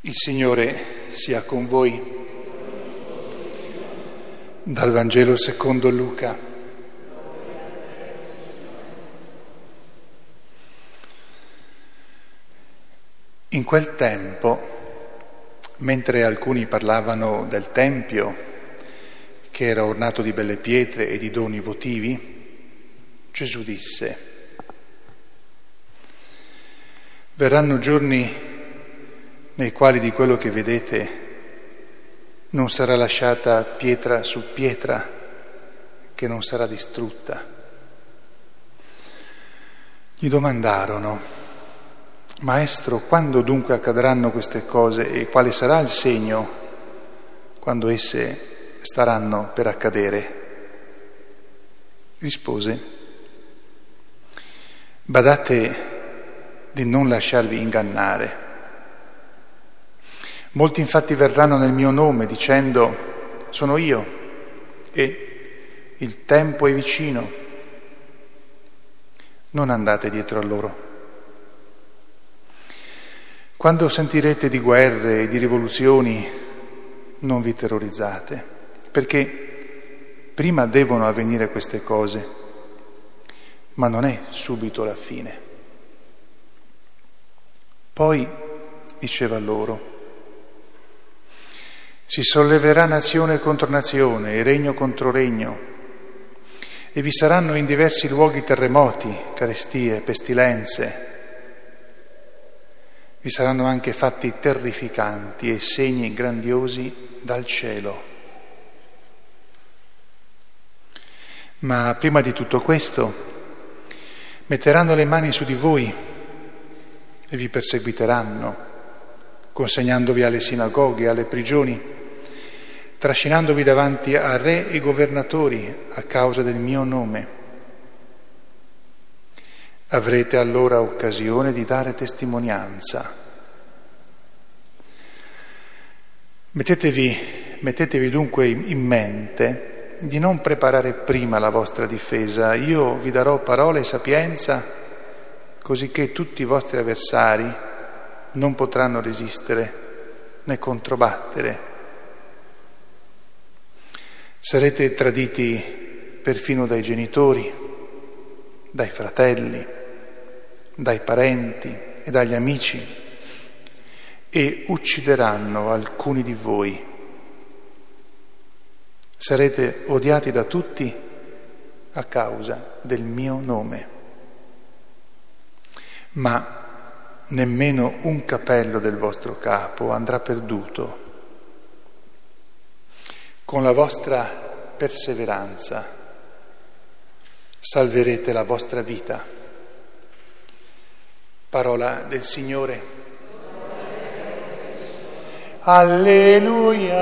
Il Signore sia con voi. Dal Vangelo secondo Luca. In quel tempo, mentre alcuni parlavano del Tempio, che era ornato di belle pietre e di doni votivi, Gesù disse, verranno giorni nei quali di quello che vedete non sarà lasciata pietra su pietra che non sarà distrutta. Gli domandarono, Maestro, quando dunque accadranno queste cose e quale sarà il segno quando esse staranno per accadere? Rispose, badate di non lasciarvi ingannare Molti infatti verranno nel mio nome dicendo sono io e il tempo è vicino. Non andate dietro a loro. Quando sentirete di guerre e di rivoluzioni, non vi terrorizzate, perché prima devono avvenire queste cose, ma non è subito la fine. Poi diceva loro, si solleverà nazione contro nazione e regno contro regno e vi saranno in diversi luoghi terremoti, carestie, pestilenze. Vi saranno anche fatti terrificanti e segni grandiosi dal cielo. Ma prima di tutto questo metteranno le mani su di voi e vi perseguiteranno, consegnandovi alle sinagoghe, alle prigioni trascinandovi davanti a re e governatori a causa del mio nome. Avrete allora occasione di dare testimonianza. Mettetevi, mettetevi dunque in mente di non preparare prima la vostra difesa. Io vi darò parole e sapienza così che tutti i vostri avversari non potranno resistere né controbattere Sarete traditi perfino dai genitori, dai fratelli, dai parenti e dagli amici e uccideranno alcuni di voi. Sarete odiati da tutti a causa del mio nome. Ma nemmeno un capello del vostro capo andrà perduto con la vostra perseveranza salverete la vostra vita. Parola del Signore. Alleluia.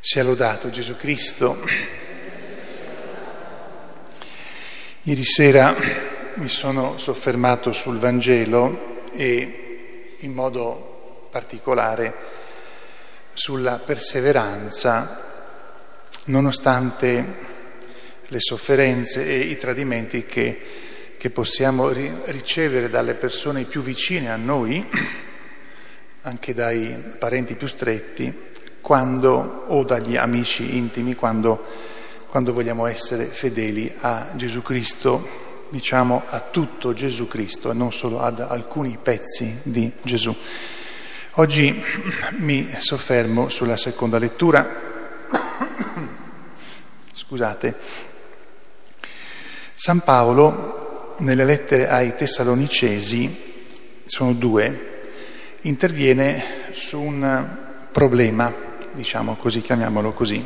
Sia lodato Gesù Cristo. Ieri sera mi sono soffermato sul Vangelo e in modo particolare sulla perseveranza nonostante le sofferenze e i tradimenti che, che possiamo ri- ricevere dalle persone più vicine a noi, anche dai parenti più stretti, quando, o dagli amici intimi quando, quando vogliamo essere fedeli a Gesù Cristo, diciamo a tutto Gesù Cristo e non solo ad alcuni pezzi di Gesù. Oggi mi soffermo sulla seconda lettura. Scusate. San Paolo, nelle lettere ai Tessalonicesi, sono due, interviene su un problema diciamo così, chiamiamolo così.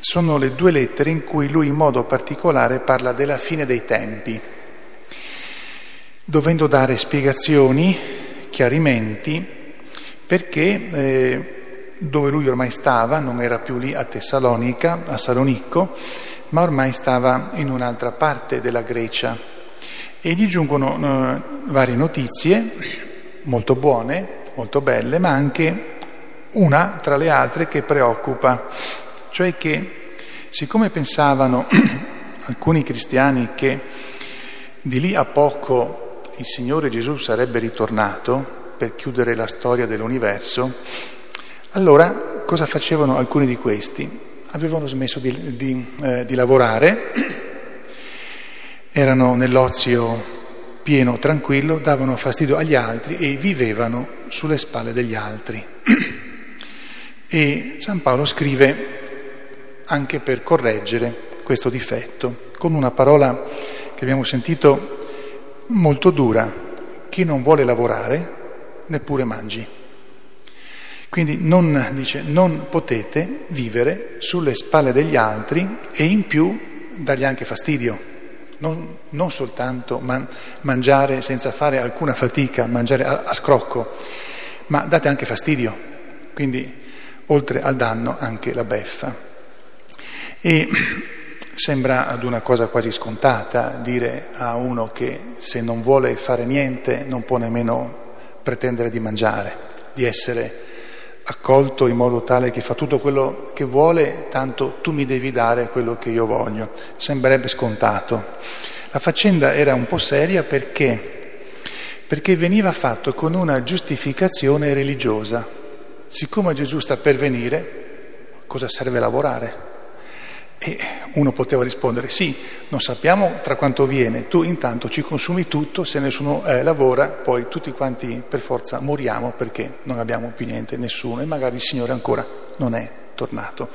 sono le due lettere in cui lui in modo particolare parla della fine dei tempi, dovendo dare spiegazioni, chiarimenti, perché eh, dove lui ormai stava, non era più lì a Tessalonica, a Salonicco, ma ormai stava in un'altra parte della Grecia. E gli giungono eh, varie notizie, molto buone, molto belle, ma anche una tra le altre che preoccupa, cioè che siccome pensavano alcuni cristiani che di lì a poco il Signore Gesù sarebbe ritornato per chiudere la storia dell'universo, allora cosa facevano alcuni di questi? Avevano smesso di, di, eh, di lavorare, erano nell'ozio pieno, tranquillo, davano fastidio agli altri e vivevano sulle spalle degli altri. E San Paolo scrive anche per correggere questo difetto, con una parola che abbiamo sentito molto dura, chi non vuole lavorare neppure mangi. Quindi non, dice, non potete vivere sulle spalle degli altri e in più dargli anche fastidio. Non, non soltanto man, mangiare senza fare alcuna fatica, mangiare a, a scrocco, ma date anche fastidio. Quindi oltre al danno anche la beffa. E sembra ad una cosa quasi scontata dire a uno che se non vuole fare niente non può nemmeno pretendere di mangiare, di essere accolto in modo tale che fa tutto quello che vuole, tanto tu mi devi dare quello che io voglio. Sembrerebbe scontato. La faccenda era un po' seria perché? Perché veniva fatto con una giustificazione religiosa. Siccome Gesù sta per venire, cosa serve lavorare? E uno poteva rispondere sì, non sappiamo tra quanto viene, tu intanto ci consumi tutto, se nessuno eh, lavora, poi tutti quanti per forza moriamo perché non abbiamo più niente, nessuno, e magari il Signore ancora non è tornato.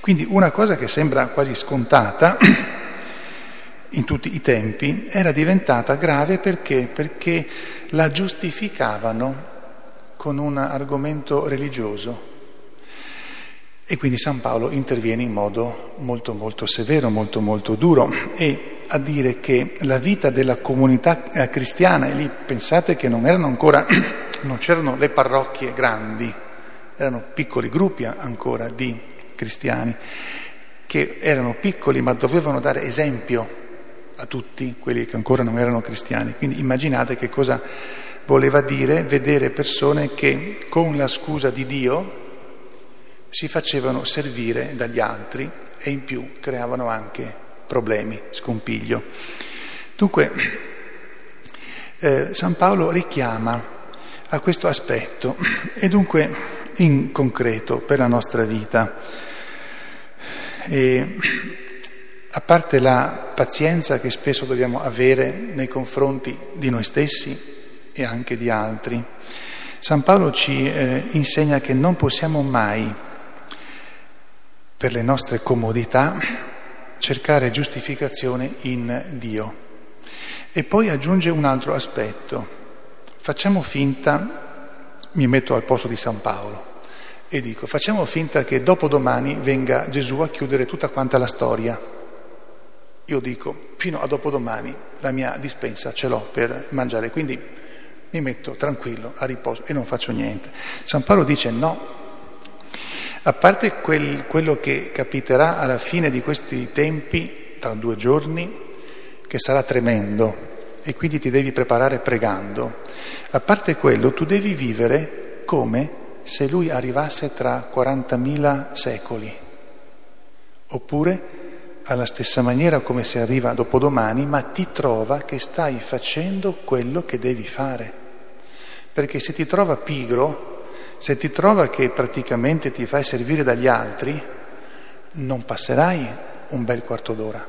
Quindi una cosa che sembra quasi scontata in tutti i tempi era diventata grave perché? Perché la giustificavano con un argomento religioso e quindi San Paolo interviene in modo molto molto severo, molto molto duro e a dire che la vita della comunità eh, cristiana, e lì pensate che non erano ancora, non c'erano le parrocchie grandi, erano piccoli gruppi ancora di cristiani, che erano piccoli ma dovevano dare esempio a tutti quelli che ancora non erano cristiani. Quindi immaginate che cosa voleva dire vedere persone che con la scusa di Dio, si facevano servire dagli altri e in più creavano anche problemi, scompiglio. Dunque, eh, San Paolo richiama a questo aspetto e dunque in concreto per la nostra vita. E, a parte la pazienza che spesso dobbiamo avere nei confronti di noi stessi e anche di altri, San Paolo ci eh, insegna che non possiamo mai per le nostre comodità, cercare giustificazione in Dio. E poi aggiunge un altro aspetto. Facciamo finta, mi metto al posto di San Paolo e dico, facciamo finta che dopo domani venga Gesù a chiudere tutta quanta la storia. Io dico, fino a dopodomani la mia dispensa ce l'ho per mangiare, quindi mi metto tranquillo, a riposo e non faccio niente. San Paolo dice no, a parte quel, quello che capiterà alla fine di questi tempi, tra due giorni, che sarà tremendo e quindi ti devi preparare pregando, a parte quello tu devi vivere come se lui arrivasse tra 40.000 secoli, oppure alla stessa maniera come se arriva dopodomani, ma ti trova che stai facendo quello che devi fare. Perché se ti trova pigro, se ti trova che praticamente ti fai servire dagli altri, non passerai un bel quarto d'ora,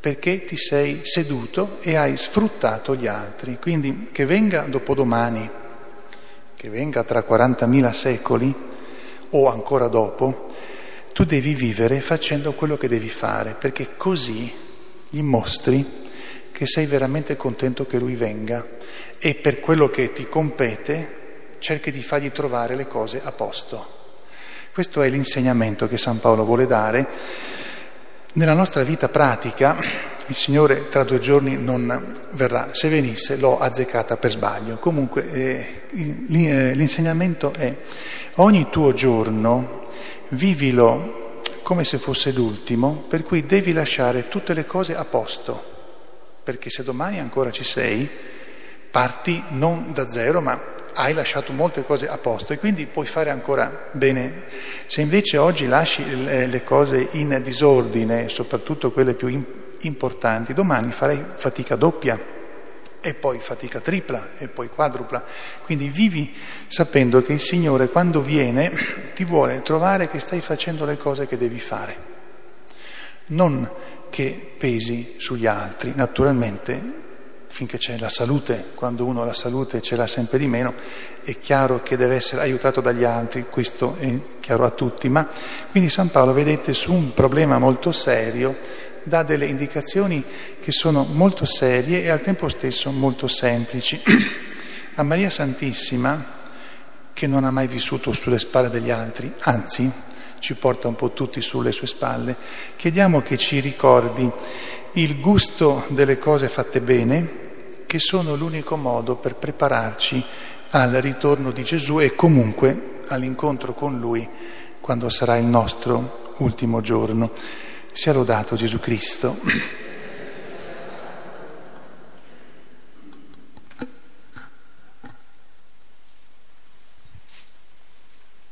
perché ti sei seduto e hai sfruttato gli altri. Quindi che venga dopodomani, che venga tra 40.000 secoli o ancora dopo, tu devi vivere facendo quello che devi fare, perché così gli mostri che sei veramente contento che lui venga e per quello che ti compete cerchi di fargli trovare le cose a posto. Questo è l'insegnamento che San Paolo vuole dare. Nella nostra vita pratica il Signore tra due giorni non verrà, se venisse l'ho azzeccata per sbaglio. Comunque eh, eh l'insegnamento è ogni tuo giorno vivilo come se fosse l'ultimo, per cui devi lasciare tutte le cose a posto, perché se domani ancora ci sei, parti non da zero, ma hai lasciato molte cose a posto e quindi puoi fare ancora bene. Se invece oggi lasci le cose in disordine, soprattutto quelle più importanti, domani farai fatica doppia e poi fatica tripla e poi quadrupla. Quindi vivi sapendo che il Signore quando viene ti vuole trovare che stai facendo le cose che devi fare, non che pesi sugli altri. Naturalmente finché c'è la salute, quando uno la salute ce l'ha sempre di meno, è chiaro che deve essere aiutato dagli altri, questo è chiaro a tutti, ma quindi San Paolo, vedete, su un problema molto serio dà delle indicazioni che sono molto serie e al tempo stesso molto semplici. A Maria Santissima, che non ha mai vissuto sulle spalle degli altri, anzi ci porta un po' tutti sulle sue spalle, chiediamo che ci ricordi il gusto delle cose fatte bene, che sono l'unico modo per prepararci al ritorno di Gesù e comunque all'incontro con Lui quando sarà il nostro ultimo giorno. Sia lodato Gesù Cristo.